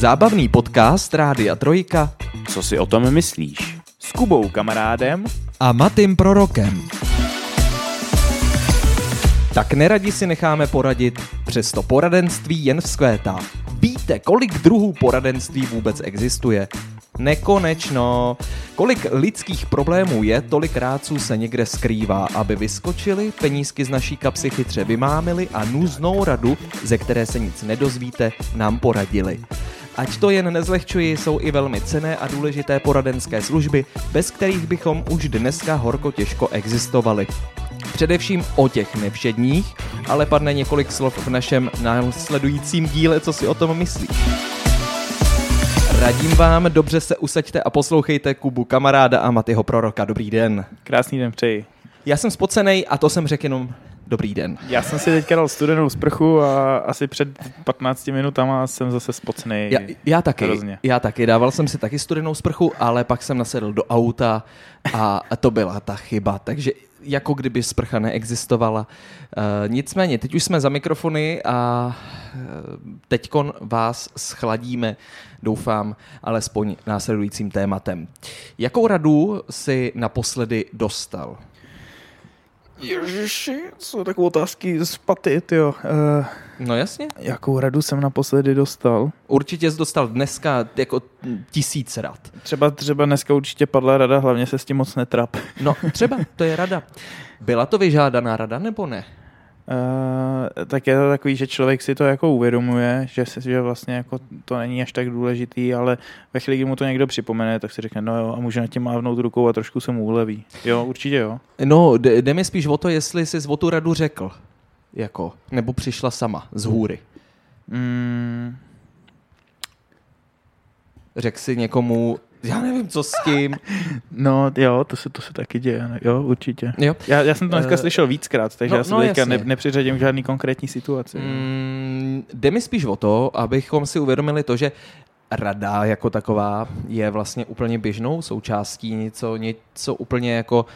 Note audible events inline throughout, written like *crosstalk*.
Zábavný podcast Rádia Trojka Co si o tom myslíš? S Kubou kamarádem a Matým Prorokem. Tak neradi si necháme poradit, přesto poradenství jen vzkvétá. Víte, kolik druhů poradenství vůbec existuje? Nekonečno. Kolik lidských problémů je, tolik rádců se někde skrývá, aby vyskočili, penízky z naší kapsy chytře vymámili a nůznou radu, ze které se nic nedozvíte, nám poradili. Ať to jen nezlehčuji, jsou i velmi cené a důležité poradenské služby, bez kterých bychom už dneska horko těžko existovali. Především o těch nevšedních, ale padne několik slov v našem následujícím díle, co si o tom myslíš. Radím vám, dobře se usaďte a poslouchejte Kubu kamaráda a Matyho proroka. Dobrý den. Krásný den přeji. Já jsem spocený a to jsem řekl jenom dobrý den. Já jsem si teďka dal studenou sprchu a asi před 15 minutama jsem zase spocený. Já, já taky, Hrozně. já taky. Dával jsem si taky studenou sprchu, ale pak jsem nasedl do auta a to byla ta chyba. Takže jako kdyby sprcha neexistovala. Uh, nicméně, teď už jsme za mikrofony a uh, teďkon vás schladíme, doufám, alespoň následujícím tématem. Jakou radu si naposledy dostal? Ježiši, jsou takové otázky z paty, jo. Uh, No jasně. jakou radu jsem naposledy dostal? Určitě jsi dostal dneska jako tisíc rad. Třeba, třeba dneska určitě padla rada, hlavně se s tím moc netrap. No třeba, to je rada. Byla to vyžádaná rada nebo ne? Uh, tak je to takový, že člověk si to jako uvědomuje, že, se, že vlastně jako to není až tak důležitý, ale ve chvíli, kdy mu to někdo připomene, tak si řekne, no jo, a může na tím mávnout rukou a trošku se mu uleví. Jo, určitě jo. No, jde jde mi spíš o to, jestli jsi o tu radu řekl. Jako, nebo přišla sama z hůry. Mm, Řekl si někomu, já nevím, co s tím. no jo, to se, to se taky děje, jo, určitě. Jo. Já, já jsem to dneska uh, slyšel víckrát, takže no, já se no, teďka ne, nepřiřadím k žádný konkrétní situaci. Mm. Jde mi spíš o to, abychom si uvědomili to, že rada jako taková je vlastně úplně běžnou součástí něco, něco úplně jako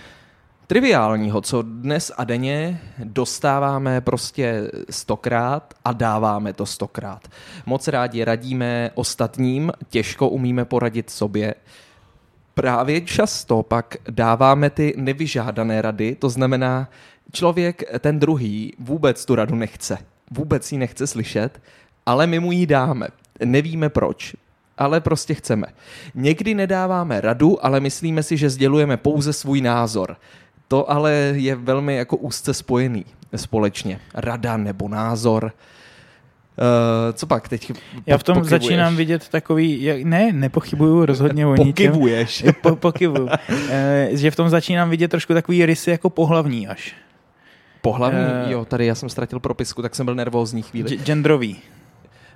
triviálního, co dnes a denně dostáváme prostě stokrát a dáváme to stokrát. Moc rádi radíme ostatním, těžko umíme poradit sobě. Právě často pak dáváme ty nevyžádané rady, to znamená, člověk, ten druhý, vůbec tu radu nechce. Vůbec ji nechce slyšet, ale my mu ji dáme. Nevíme proč, ale prostě chceme. Někdy nedáváme radu, ale myslíme si, že sdělujeme pouze svůj názor. To ale je velmi jako úzce spojený společně. Rada nebo názor. Uh, co pak teď? Já v tom pokivuješ? začínám vidět takový, jak, ne, nepochybuju rozhodně o ničem. Pokivuješ. *laughs* Po, pokyvuju. Eh, že v tom začínám vidět trošku takový rysy jako pohlavní až. Pohlavní, Eh. jo, tady já jsem ztratil propisku, tak jsem byl nervózní chvíli. Genderový.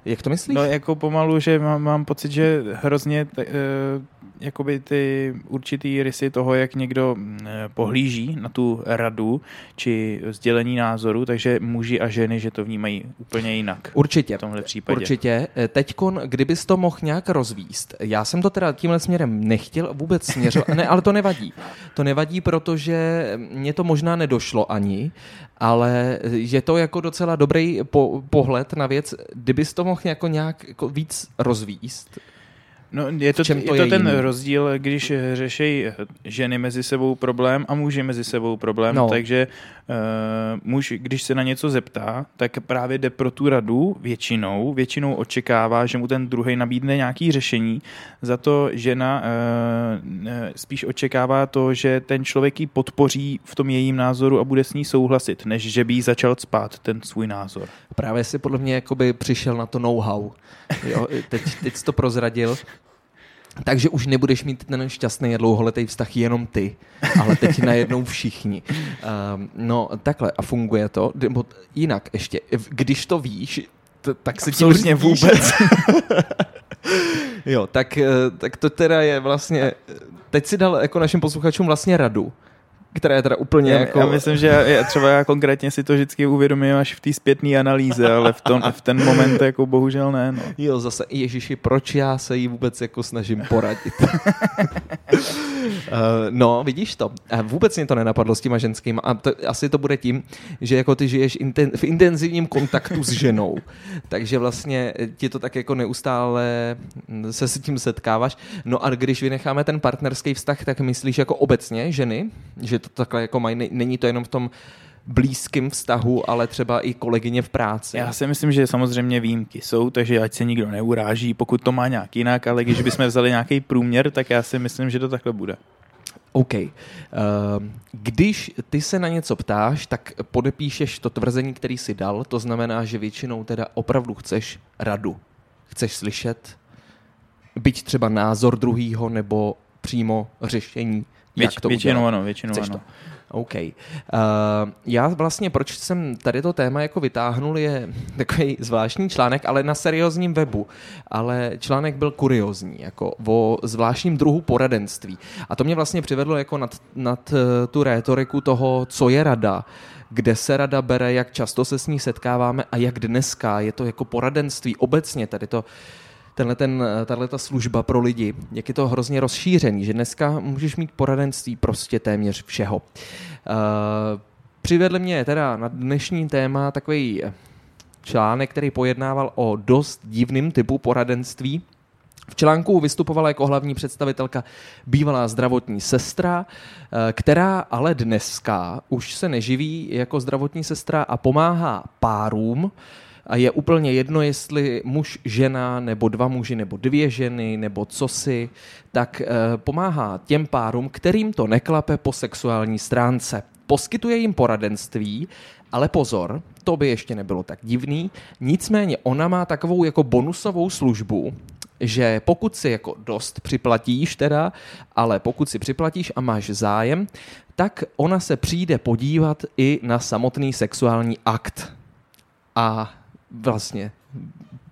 Jak to myslíš? No jako pomalu, že mám, mám pocit, že hrozně t- jakoby ty určitý rysy toho, jak někdo mm, eh, pohlíží na tu radu či sdělení názoru, takže muži a ženy, že to vnímají úplně jinak. Určitě. V tomhle případě. Určitě. Eh, Teďkon, kdybys to mohl nějak rozvíst, já jsem to teda tímhle směrem nechtěl vůbec směřovat, ne, ale to nevadí. To nevadí, protože mně to možná nedošlo ani, ale je to jako docela dobrý po, pohled na věc, kdybys to mohl jako nějak jako víc rozvíst. No, je to, V čem je to to je ten jiný? rozdíl, když řeší ženy mezi sebou problém a muži mezi sebou problém, no. takže uh, muž, když se na něco zeptá, tak právě jde pro tu radu většinou, většinou očekává, že mu ten druhý nabídne nějaký řešení, za to žena uh, spíš očekává to, že ten člověk ji podpoří v tom jejím názoru a bude s ní souhlasit, než že by jí začal spát ten svůj názor. Právě si podle mě jakoby přišel na to know-how. Jo, teď, teď jsi to prozradil. Takže už nebudeš mít ten šťastný a dlouholetý vztah jenom ty, ale teď najednou všichni. Um, no takhle, a funguje to? Nebo jinak ještě, když to víš, t- tak se tím Absolutně řídíš. vůbec. *laughs* Jo, tak, eh, tak to teda je vlastně, teď si dal jako našim posluchačům vlastně radu. Které je teda úplně já, jako... Já myslím, že já, třeba já konkrétně si to vždycky uvědomím až v té zpětné analýze, ale v, tom, v ten moment jako bohužel ne. No. Jo, zase Ježíši, proč já se jí vůbec jako snažím poradit? *laughs* no, vidíš to. Vůbec mě to nenapadlo s těma ženským a to, asi to bude tím, že jako ty žiješ inten, v intenzivním kontaktu s ženou, *laughs* takže vlastně ti to tak jako neustále se s tím setkáváš. No a když vynecháme ten partnerský vztah, tak myslíš jako obecně ženy, že to takhle jako mají, není to jenom v tom blízkém vztahu, ale třeba i kolegyně v práci. Já si myslím, že samozřejmě výjimky jsou, takže ať se nikdo neuráží, pokud to má nějak jinak, ale když bychom vzali nějaký průměr, tak já si myslím, že to takhle bude. OK. Uh, když ty se na něco ptáš, tak podepíšeš to tvrzení, který si dal, to znamená, že většinou teda opravdu chceš radu. Chceš slyšet, byť třeba názor druhýho nebo přímo řešení, Věč, jak to většinou udělat. ano, většinou Chceš ano. to? OK. Uh, já vlastně, proč jsem tady to téma jako vytáhnul, je takový zvláštní článek, ale na seriózním webu. Ale článek byl kuriozní, jako o zvláštním druhu poradenství. A to mě vlastně přivedlo jako nad, nad uh, tu rétoriku toho, co je rada, kde se rada bere, jak často se s ní setkáváme a jak dneska je to jako poradenství obecně, tady to tenhle ten, tahle ta služba pro lidi, jak je to hrozně rozšířený, že dneska můžeš mít poradenství prostě téměř všeho. Uh, přivedl mě teda na dnešní téma takový článek, který pojednával o dost divným typu poradenství. V článku vystupovala jako hlavní představitelka bývalá zdravotní sestra, která ale dneska už se neživí jako zdravotní sestra a pomáhá párům, a je úplně jedno, jestli muž, žena, nebo dva muži, nebo dvě ženy, nebo co si, tak eh, pomáhá těm párům, kterým to neklape po sexuální stránce. Poskytuje jim poradenství, ale pozor, to by ještě nebylo tak divný, nicméně ona má takovou jako bonusovou službu, že pokud si jako dost připlatíš teda, ale pokud si připlatíš a máš zájem, tak ona se přijde podívat i na samotný sexuální akt. A vlastně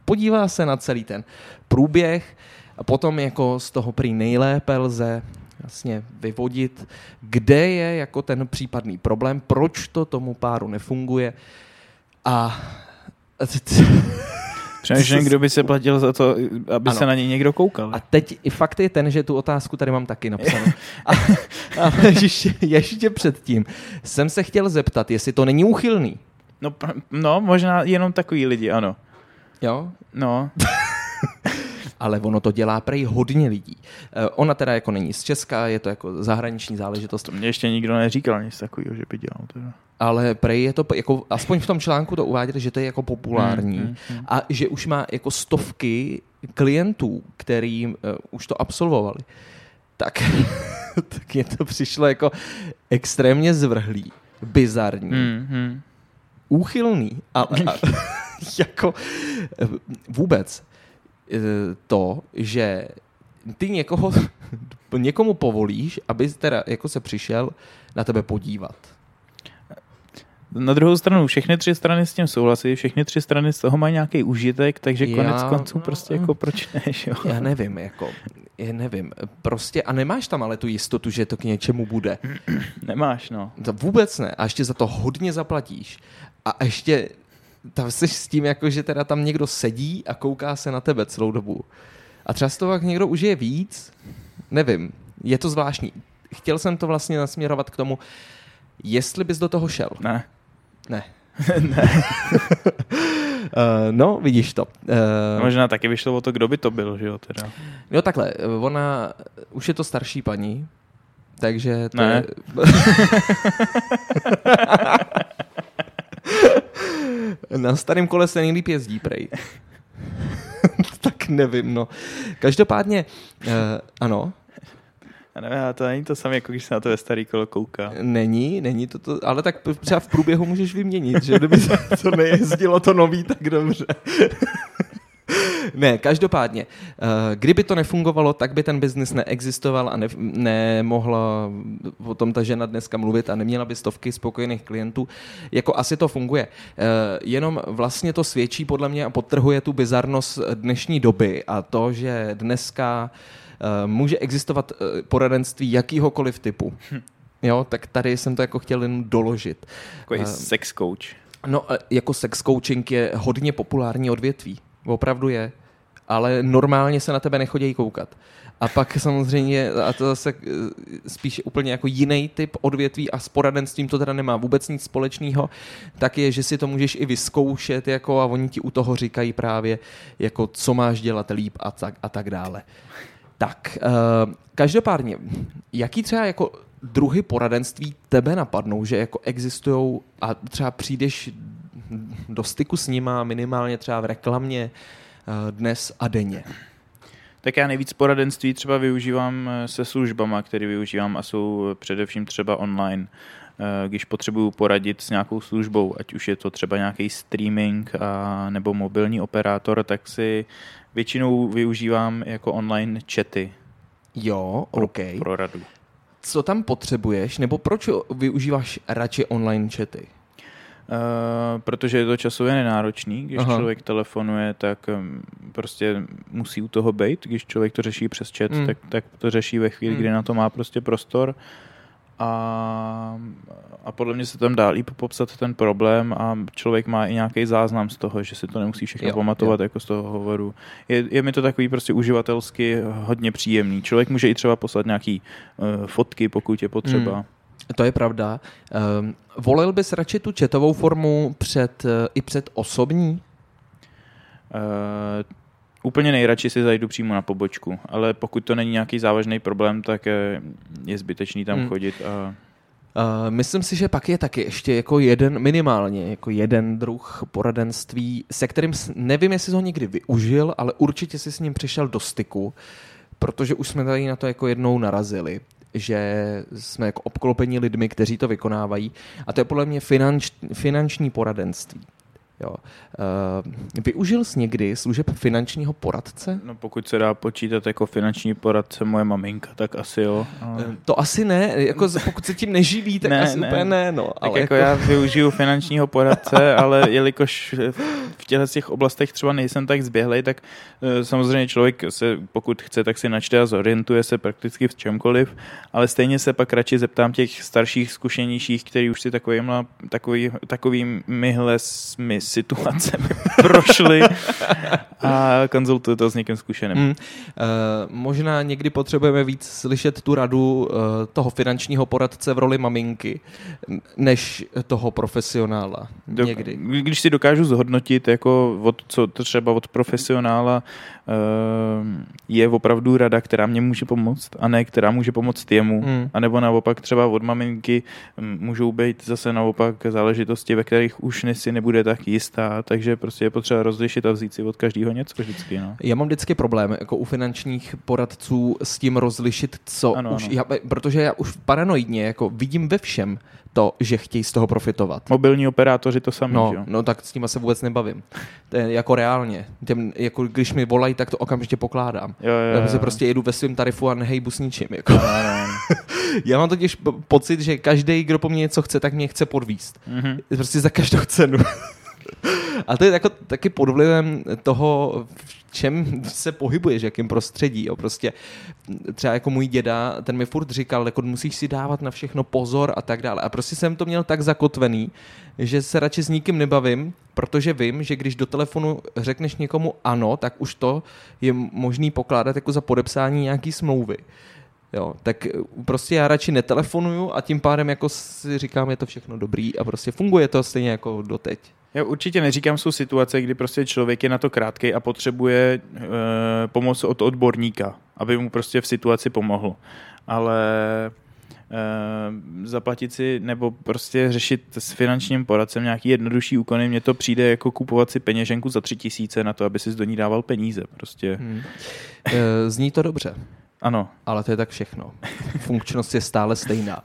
podívá se na celý ten průběh a potom jako z toho prý nejlépe lze vlastně vyvodit, kde je jako ten případný problém, proč to tomu páru nefunguje a *laughs* Přemýšlím, kdo by se platil za to, aby ano. se na něj někdo koukal. A teď i fakt je ten, že tu otázku tady mám taky napsanou. *laughs* A, a *laughs* ještě, ještě předtím jsem se chtěl zeptat, jestli to není úchylný. No, no, možná jenom takový lidi, ano. Jo? No. *laughs* ale ono to dělá prej hodně lidí. Ona teda jako není z Česka, je to jako zahraniční záležitost. To mě ještě nikdo neříkal nic takového, že by dělal. Teda. Ale prej je to, jako, aspoň v tom článku to uváděli, že to je jako populární hmm, hmm, hmm. a že už má jako stovky klientů, který uh, už to absolvovali. Tak, *laughs* tak je to přišlo jako extrémně zvrhlý, bizarní. Hmm, hmm úchylný, ale a, *laughs* jako vůbec e, to, že ty někoho, někomu povolíš, aby teda jako se přišel na tebe podívat. Na druhou stranu, všechny tři strany s tím souhlasí, všechny tři strany z toho mají nějaký užitek, takže já, konec konců prostě jako proč ne, jo? Já nevím, jako, já nevím, prostě a nemáš tam ale tu jistotu, že to k něčemu bude. Nemáš, no. To vůbec ne a ještě za to hodně zaplatíš a ještě tam jsi s tím, jako, že teda tam někdo sedí a kouká se na tebe celou dobu. A třeba z toho jak někdo užije víc, nevím, je to zvláštní. Chtěl jsem to vlastně nasměrovat k tomu, jestli bys do toho šel. Ne. Ne. *laughs* ne. uh, *laughs* no, vidíš to. Uh, Možná taky vyšlo o to, kdo by to byl, že jo? Teda. Jo, takhle, ona, už je to starší paní, takže to ne. je... *laughs* *laughs* Na starém kole se nejlíp jezdí, prej. *laughs* tak nevím, no. Každopádně, uh, ano. Já nevím, to není to samé, jako když se na to ve starý kolo kouká. Není, není to to, ale tak třeba v průběhu můžeš vyměnit, že kdyby to *laughs* nejezdilo to nový, tak dobře. *laughs* ne, každopádně, eh, kdyby to nefungovalo, tak by ten biznis neexistoval a ne, nemohla o tom ta žena dneska mluvit a neměla by stovky spokojených klientů. Jako asi to funguje. Eh, jenom vlastně to svědčí podle mě a podtrhuje tu bizarnost dnešní doby a to, že dneska eh, může existovat poradenství jakýhokoliv typu. Jo, tak tady jsem to jako chtěl jen doložit. Jako sex coach. No, jako sex coaching je hodně populární odvětví. Opravdu je. Ale normálně se na tebe nechodí koukat. A pak samozřejmě, a to zase eh, spíš úplně jako jiný typ odvětví a s poradenstvím to teda nemá vůbec nic společného, tak je, že si to můžeš i vyzkoušet jako a oni ti u toho říkají právě, jako co máš dělat líp a tak, a tak dále. Tak, uh, každopádně, jaký třeba jako druhy poradenství tebe napadnou, že jako existují a třeba přijdeš do styku s nima minimálně třeba v reklamě uh, dnes a denně? Tak já nejvíc poradenství třeba využívám eh, se službama, které využívám a jsou především třeba online. Eh, když potřebuju poradit s nějakou službou, ať už je to třeba nějaký streaming a, nebo mobilní operátor, tak si většinou využívám jako online chaty. Jo, pro, OK. Pro radu. Co tam potřebuješ, nebo proč využíváš radši online chaty? Uh, protože je to časově nenáročný, když Aha. člověk telefonuje, tak um, prostě musí u toho být, když člověk to řeší přes chat, mm. tak, tak to řeší ve chvíli, mm. kdy na to má prostě prostor a, a podle mě se tam dá líp popsat ten problém a člověk má i nějaký záznam z toho, že si to nemusí všechno jo, pamatovat jo. jako z toho hovoru. Je, je mi to takový prostě uživatelsky hodně příjemný. Člověk může i třeba poslat nějaký uh, fotky, pokud je potřeba. Hmm. To je pravda. Um, volil bys radši tu četovou formu před, uh, i před osobní? Uh, úplně nejradši si zajdu přímo na pobočku, ale pokud to není nějaký závažný problém, tak je, je zbytečný tam hmm. chodit a Uh, myslím si, že pak je taky ještě jako jeden, minimálně jako jeden druh poradenství, se kterým nevím, jestli ho někdy využil, ale určitě si s ním přišel do styku, protože už jsme tady na to jako jednou narazili že jsme jako obklopeni lidmi, kteří to vykonávají. A to je podle mě finanč, finanční poradenství. Jo. Uh, využil jsi někdy služeb finančního poradce? No pokud se dá počítat jako finanční poradce moje maminka, tak asi jo. Ale... Eh, to asi ne, jako pokud se tím neživí, tak *laughs* ne, asi ne. úplně ne. No, tak ale jako, jako já využiju finančního poradce, *laughs* ale jelikož v těchto těch oblastech třeba nejsem tak zběhlej, tak uh, samozřejmě člověk se, pokud chce, tak si načte a zorientuje se prakticky v čemkoliv, ale stejně se pak radši zeptám těch starších, zkušenějších, kteří už si takovým, takový, takovýmihle smysl situacemi *laughs* prošli a konzultuju to s někým zkušeným. Mm. Uh, možná někdy potřebujeme víc slyšet tu radu uh, toho finančního poradce v roli maminky, než toho profesionála. Někdy. Když si dokážu zhodnotit, jako od, co třeba od profesionála uh, je opravdu rada, která mě může pomoct, a ne která může pomoct jemu, mm. anebo naopak třeba od maminky můžou být zase naopak záležitosti, ve kterých už si nebude tak jistá, takže prostě je potřeba rozlišit a vzít si od každého něco vždycky. No. Já mám vždycky problém jako u finančních poradců s tím rozlišit, co ano, už, ano. Já, protože já už paranoidně jako vidím ve všem to, že chtějí z toho profitovat. Mobilní operátoři to sami, no, no tak s nimi se vůbec nebavím. To je jako reálně. Těm, jako když mi volají, tak to okamžitě pokládám. Jo, jo, Já se prostě jedu ve svém tarifu a nehejbu s ničím. Jako. No, no. *laughs* já mám totiž pocit, že každý, kdo po mně něco chce, tak mě chce podvíst. Mm-hmm. Prostě za každou cenu. *laughs* A to je jako, taky pod vlivem toho, v čem se pohybuješ, jakým prostředí. Jo. Prostě třeba jako můj děda, ten mi furt říkal, jako musíš si dávat na všechno pozor a tak dále. A prostě jsem to měl tak zakotvený, že se radši s nikým nebavím, protože vím, že když do telefonu řekneš někomu ano, tak už to je možný pokládat jako za podepsání nějaký smlouvy. Jo, tak prostě já radši netelefonuju a tím pádem jako si říkám, je to všechno dobrý a prostě funguje to stejně jako doteď. Já určitě neříkám, jsou situace, kdy prostě člověk je na to krátký a potřebuje e, pomoc od odborníka, aby mu prostě v situaci pomohl. Ale e, zaplatit si nebo prostě řešit s finančním poradcem nějaký jednodušší úkony, mně to přijde jako kupovat si peněženku za tři tisíce na to, aby si do ní dával peníze. Prostě. Hmm. E, zní to dobře. Ano. Ale to je tak všechno. Funkčnost je stále stejná.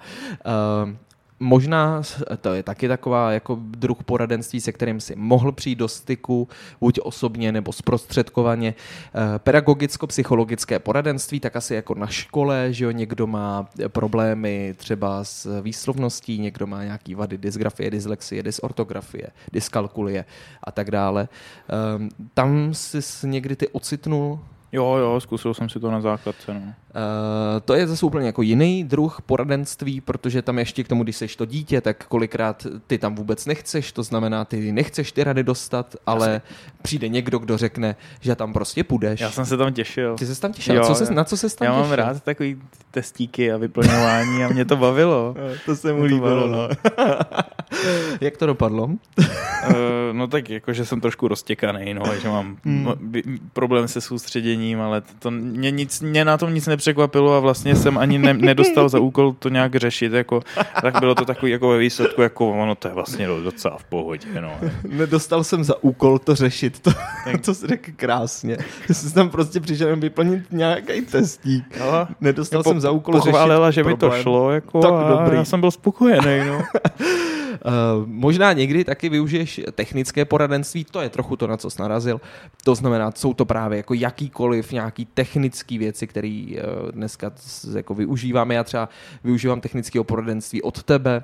Uh, možná to je taky taková jako druh poradenství, se kterým si mohl přijít do styku, buď osobně nebo zprostředkovaně. Eh, pedagogicko-psychologické poradenství, tak asi jako na škole, že jo, někdo má problémy třeba s výslovností, někdo má nějaký vady dysgrafie, dyslexie, dysortografie, dyskalkulie a tak dále. Ehm, tam jsi někdy ty ocitnul Jo, jo, zkusil jsem si to na základce. No. Uh, to je zase úplně jako jiný druh poradenství, protože tam ještě k tomu, když seš to dítě, tak kolikrát ty tam vůbec nechceš, to znamená, ty nechceš ty rady dostat, ale Asi. přijde někdo, kdo řekne, že tam prostě půjdeš. Já jsem se tam těšil. Ty jsi tam těšil? Jo, co se, na co se tam Já těšil? mám rád takový testíky a vyplňování a mě to bavilo. *laughs* to se mu líbilo. No. *laughs* *laughs* Jak to dopadlo? uh, *laughs* no tak jako, že jsem trošku roztěkaný, no, že mám hmm. problém se soustředěním, ale to mě, nic, mě na tom nic nepřekvapilo a vlastně jsem ani ne, nedostal za úkol to nějak řešit, jako, tak bylo to takový jako ve výsledku, jako ono to je vlastně docela v pohodě, no. Nedostal jsem za úkol to řešit, to, tak. *laughs* to jsi řekl krásně. Jsi tam prostě přišel vyplnit nějaký testík. No, Nedostal jsem za úkol řešit že by to šlo, jako, tak a dobrý. já jsem byl spokojený, no. Uh, možná někdy taky využiješ technické poradenství, to je trochu to, na co jsi narazil. To znamená, jsou to právě jako jakýkoliv nějaký technické věci, které uh, dneska jako využíváme. Já třeba využívám technického poradenství od tebe,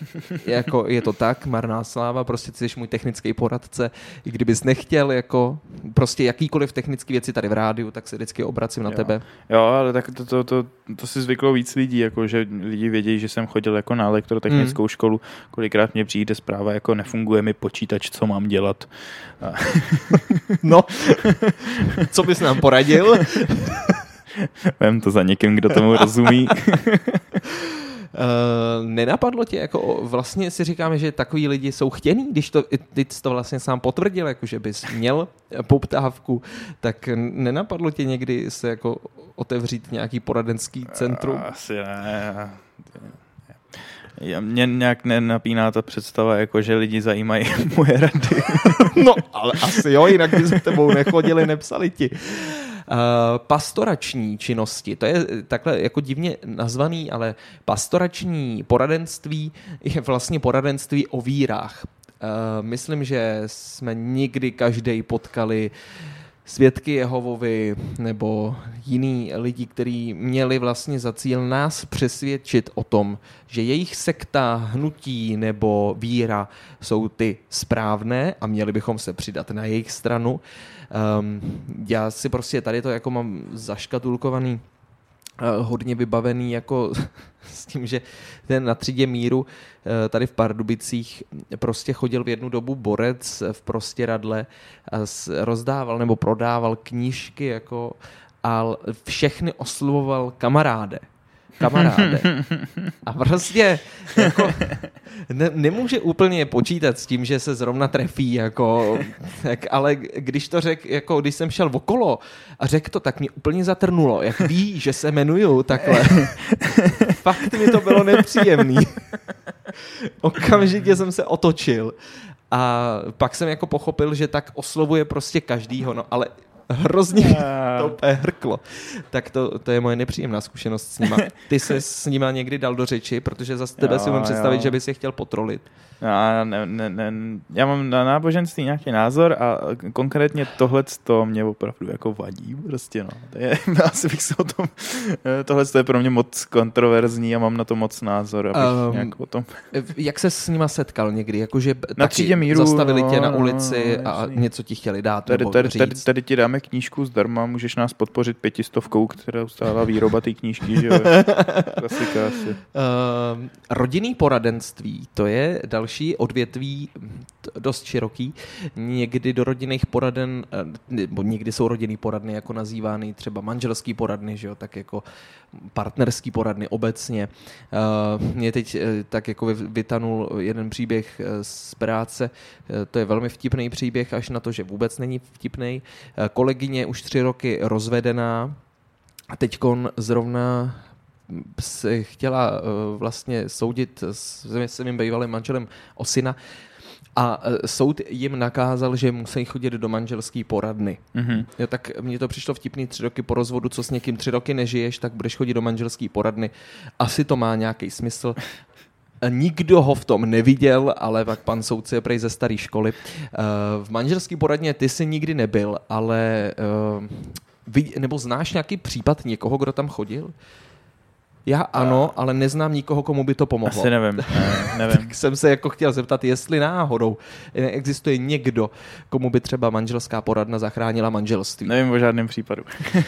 *laughs* jako je to tak, marná sláva, prostě ty jsi můj technický poradce, i kdybys nechtěl jako prostě jakýkoliv technické věci tady v rádiu, tak se vždycky obracím na jo. tebe. Jo, ale tak to, to, to, to si zvyklo víc lidí, jako že lidi vědí, že jsem chodil jako na elektrotechnickou mm. školu, kolikrát mě přijde zpráva, jako nefunguje mi počítač, co mám dělat. *laughs* no, co bys nám poradil? *laughs* Vem to za někým, kdo tomu rozumí. Uh, nenapadlo tě, jako vlastně si říkáme, že takový lidi jsou chtěný, když to, ty jsi to vlastně sám potvrdil, jako že bys měl poptávku, tak nenapadlo tě někdy se jako otevřít nějaký poradenský centrum? Asi ne. Já, mě nějak nenapíná ta představa, jako že lidi zajímají *laughs* moje rady. *laughs* no, ale asi jo, jinak by s tebou nechodili, nepsali ti. Uh, pastorační činnosti, to je takhle jako divně nazvaný, ale pastorační poradenství je vlastně poradenství o vírách. Uh, myslím, že jsme nikdy každý potkali svědky Jehovovi nebo jiný lidi, kteří měli vlastně za cíl nás přesvědčit o tom, že jejich sekta, hnutí nebo víra jsou ty správné a měli bychom se přidat na jejich stranu. Um, já si prostě tady to jako mám zaškatulkovaný hodně vybavený jako *laughs* s tím, že ten na třídě míru eh, tady v Pardubicích prostě chodil v jednu dobu borec v prostěradle rozdával nebo prodával knížky jako a všechny oslovoval kamaráde kamaráde. *laughs* A prostě jako, ne, nemůže úplně počítat s tím, že se zrovna trefí, jako, tak, ale když to řekl, jako když jsem šel okolo a řekl to, tak mě úplně zatrnulo. Jak ví, že se jmenuju takhle. *laughs* Fakt mi to bylo nepříjemný. Okamžitě jsem se otočil. A pak jsem jako pochopil, že tak oslovuje prostě každýho, no ale hrozně to úplně hrklo. Tak to, to je moje nepříjemná zkušenost s nima. *laughs* Ty se s nima někdy dal do řeči, protože za tebe jo, si umím představit, jo. že bys je chtěl potrolit. Já, ne, ne, ne, já mám na náboženství nějaký názor a konkrétně tohle to mě opravdu jako vadí prostě, no. To je, *laughs* asi bych se o tom, tohle je pro mě moc kontroverzní a mám na to moc názor, abych um, nějak o tom. Jak se s nima setkal někdy? Jakože na třídě míru, zastavili tě no, na ulici no, a něco ti chtěli dát tady, tady, tady, tady, ti dáme knížku zdarma, můžeš nás podpořit pětistovkou, která stála výroba té knížky, že jo? *laughs* Klasika asi. Uh, rodinný poradenství, to je další odvětví dost široký. Někdy do rodinných poraden, eh, nebo někdy jsou rodinný poradny jako nazývány třeba manželský poradny, že jo, tak jako partnerský poradny obecně. Eh, mě teď eh, tak jako vytanul jeden příběh z práce, to je velmi vtipný příběh, až na to, že vůbec není vtipný. Kolegyně už tři roky rozvedená, a teď zrovna se chtěla uh, vlastně soudit s svým bývalým manželem o syna a uh, soud jim nakázal, že musí chodit do manželské poradny. Mm-hmm. Jo, tak mně to přišlo vtipný tři roky po rozvodu, co s někým tři roky nežiješ, tak budeš chodit do manželské poradny. Asi to má nějaký smysl. Nikdo ho v tom neviděl, ale pak pan soudce je prej ze staré školy. V manželské poradně ty jsi nikdy nebyl, ale nebo znáš nějaký případ někoho, kdo tam chodil? Já ano, ale neznám nikoho, komu by to pomohlo. Asi nevím, *laughs* ne, nevím. tak jsem se jako chtěl zeptat, jestli náhodou existuje někdo, komu by třeba manželská poradna zachránila manželství. Nevím o žádném případu. uh,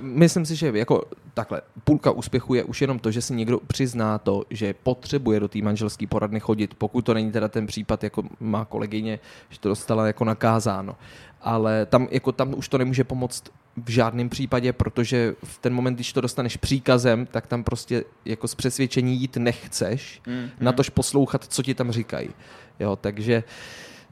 *laughs* myslím si, že jako takhle, půlka úspěchu je už jenom to, že si někdo přizná to, že potřebuje do té manželské poradny chodit, pokud to není teda ten případ, jako má kolegyně, že to dostala jako nakázáno. Ale tam, jako tam už to nemůže pomoct v žádném případě, protože v ten moment, když to dostaneš příkazem, tak tam prostě jako z přesvědčení jít nechceš, mm, na tož poslouchat, co ti tam říkají. Jo, takže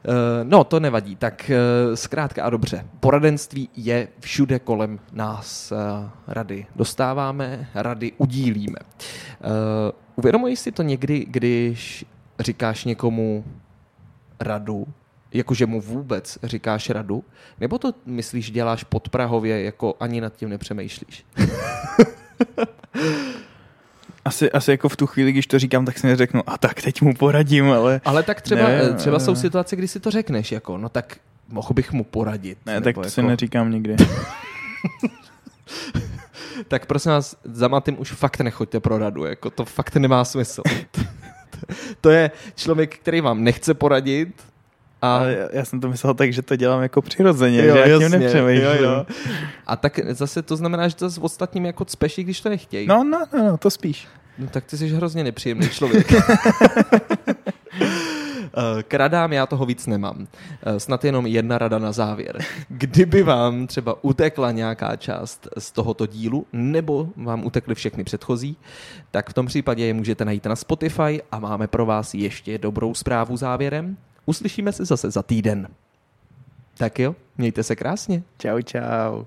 uh, no, to nevadí. Tak uh, zkrátka a dobře. Poradenství je všude kolem nás. Uh, rady dostáváme, rady udílíme. Uvědomuješ si to někdy, když říkáš někomu radu, jakože mu vůbec říkáš radu? Nebo to myslíš, děláš pod Prahově, jako ani nad tím nepřemýšlíš? *laughs* Asi, asi jako v tu chvíli, když to říkám, tak si neřeknu, a tak teď mu poradím, ale... Ale tak třeba, ne, třeba ne, jsou situace, kdy si to řekneš, jako, no tak mohl bych mu poradit. Ne, tak to jako... si neříkám nikdy. *laughs* tak prosím vás, za Matým už fakt nechoďte pro radu, jako to fakt nemá smysl. *laughs* to je člověk, který vám nechce poradit, a já, já jsem to myslel tak, že to dělám jako přirozeně, jo, že já tím nepřemýšlím. Jo, jo. A tak zase to znamená, že to s ostatními jako cpeší, když to nechtějí. No, no, no, no, to spíš. No tak ty jsi hrozně nepříjemný člověk. *laughs* Eh, k radám já toho víc nemám. Eh, snad jenom jedna rada na závěr. Kdyby vám třeba utekla nějaká část z tohoto dílu, nebo vám utekly všechny předchozí, tak v tom případě je můžete najít na Spotify a máme pro vás ještě dobrou zprávu závěrem. Uslyšíme se zase za týden. Tak jo, mějte se krásně. Čau, čau.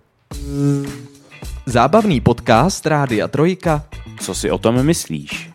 Zábavný podcast Rádia Trojka. Co si o tom myslíš?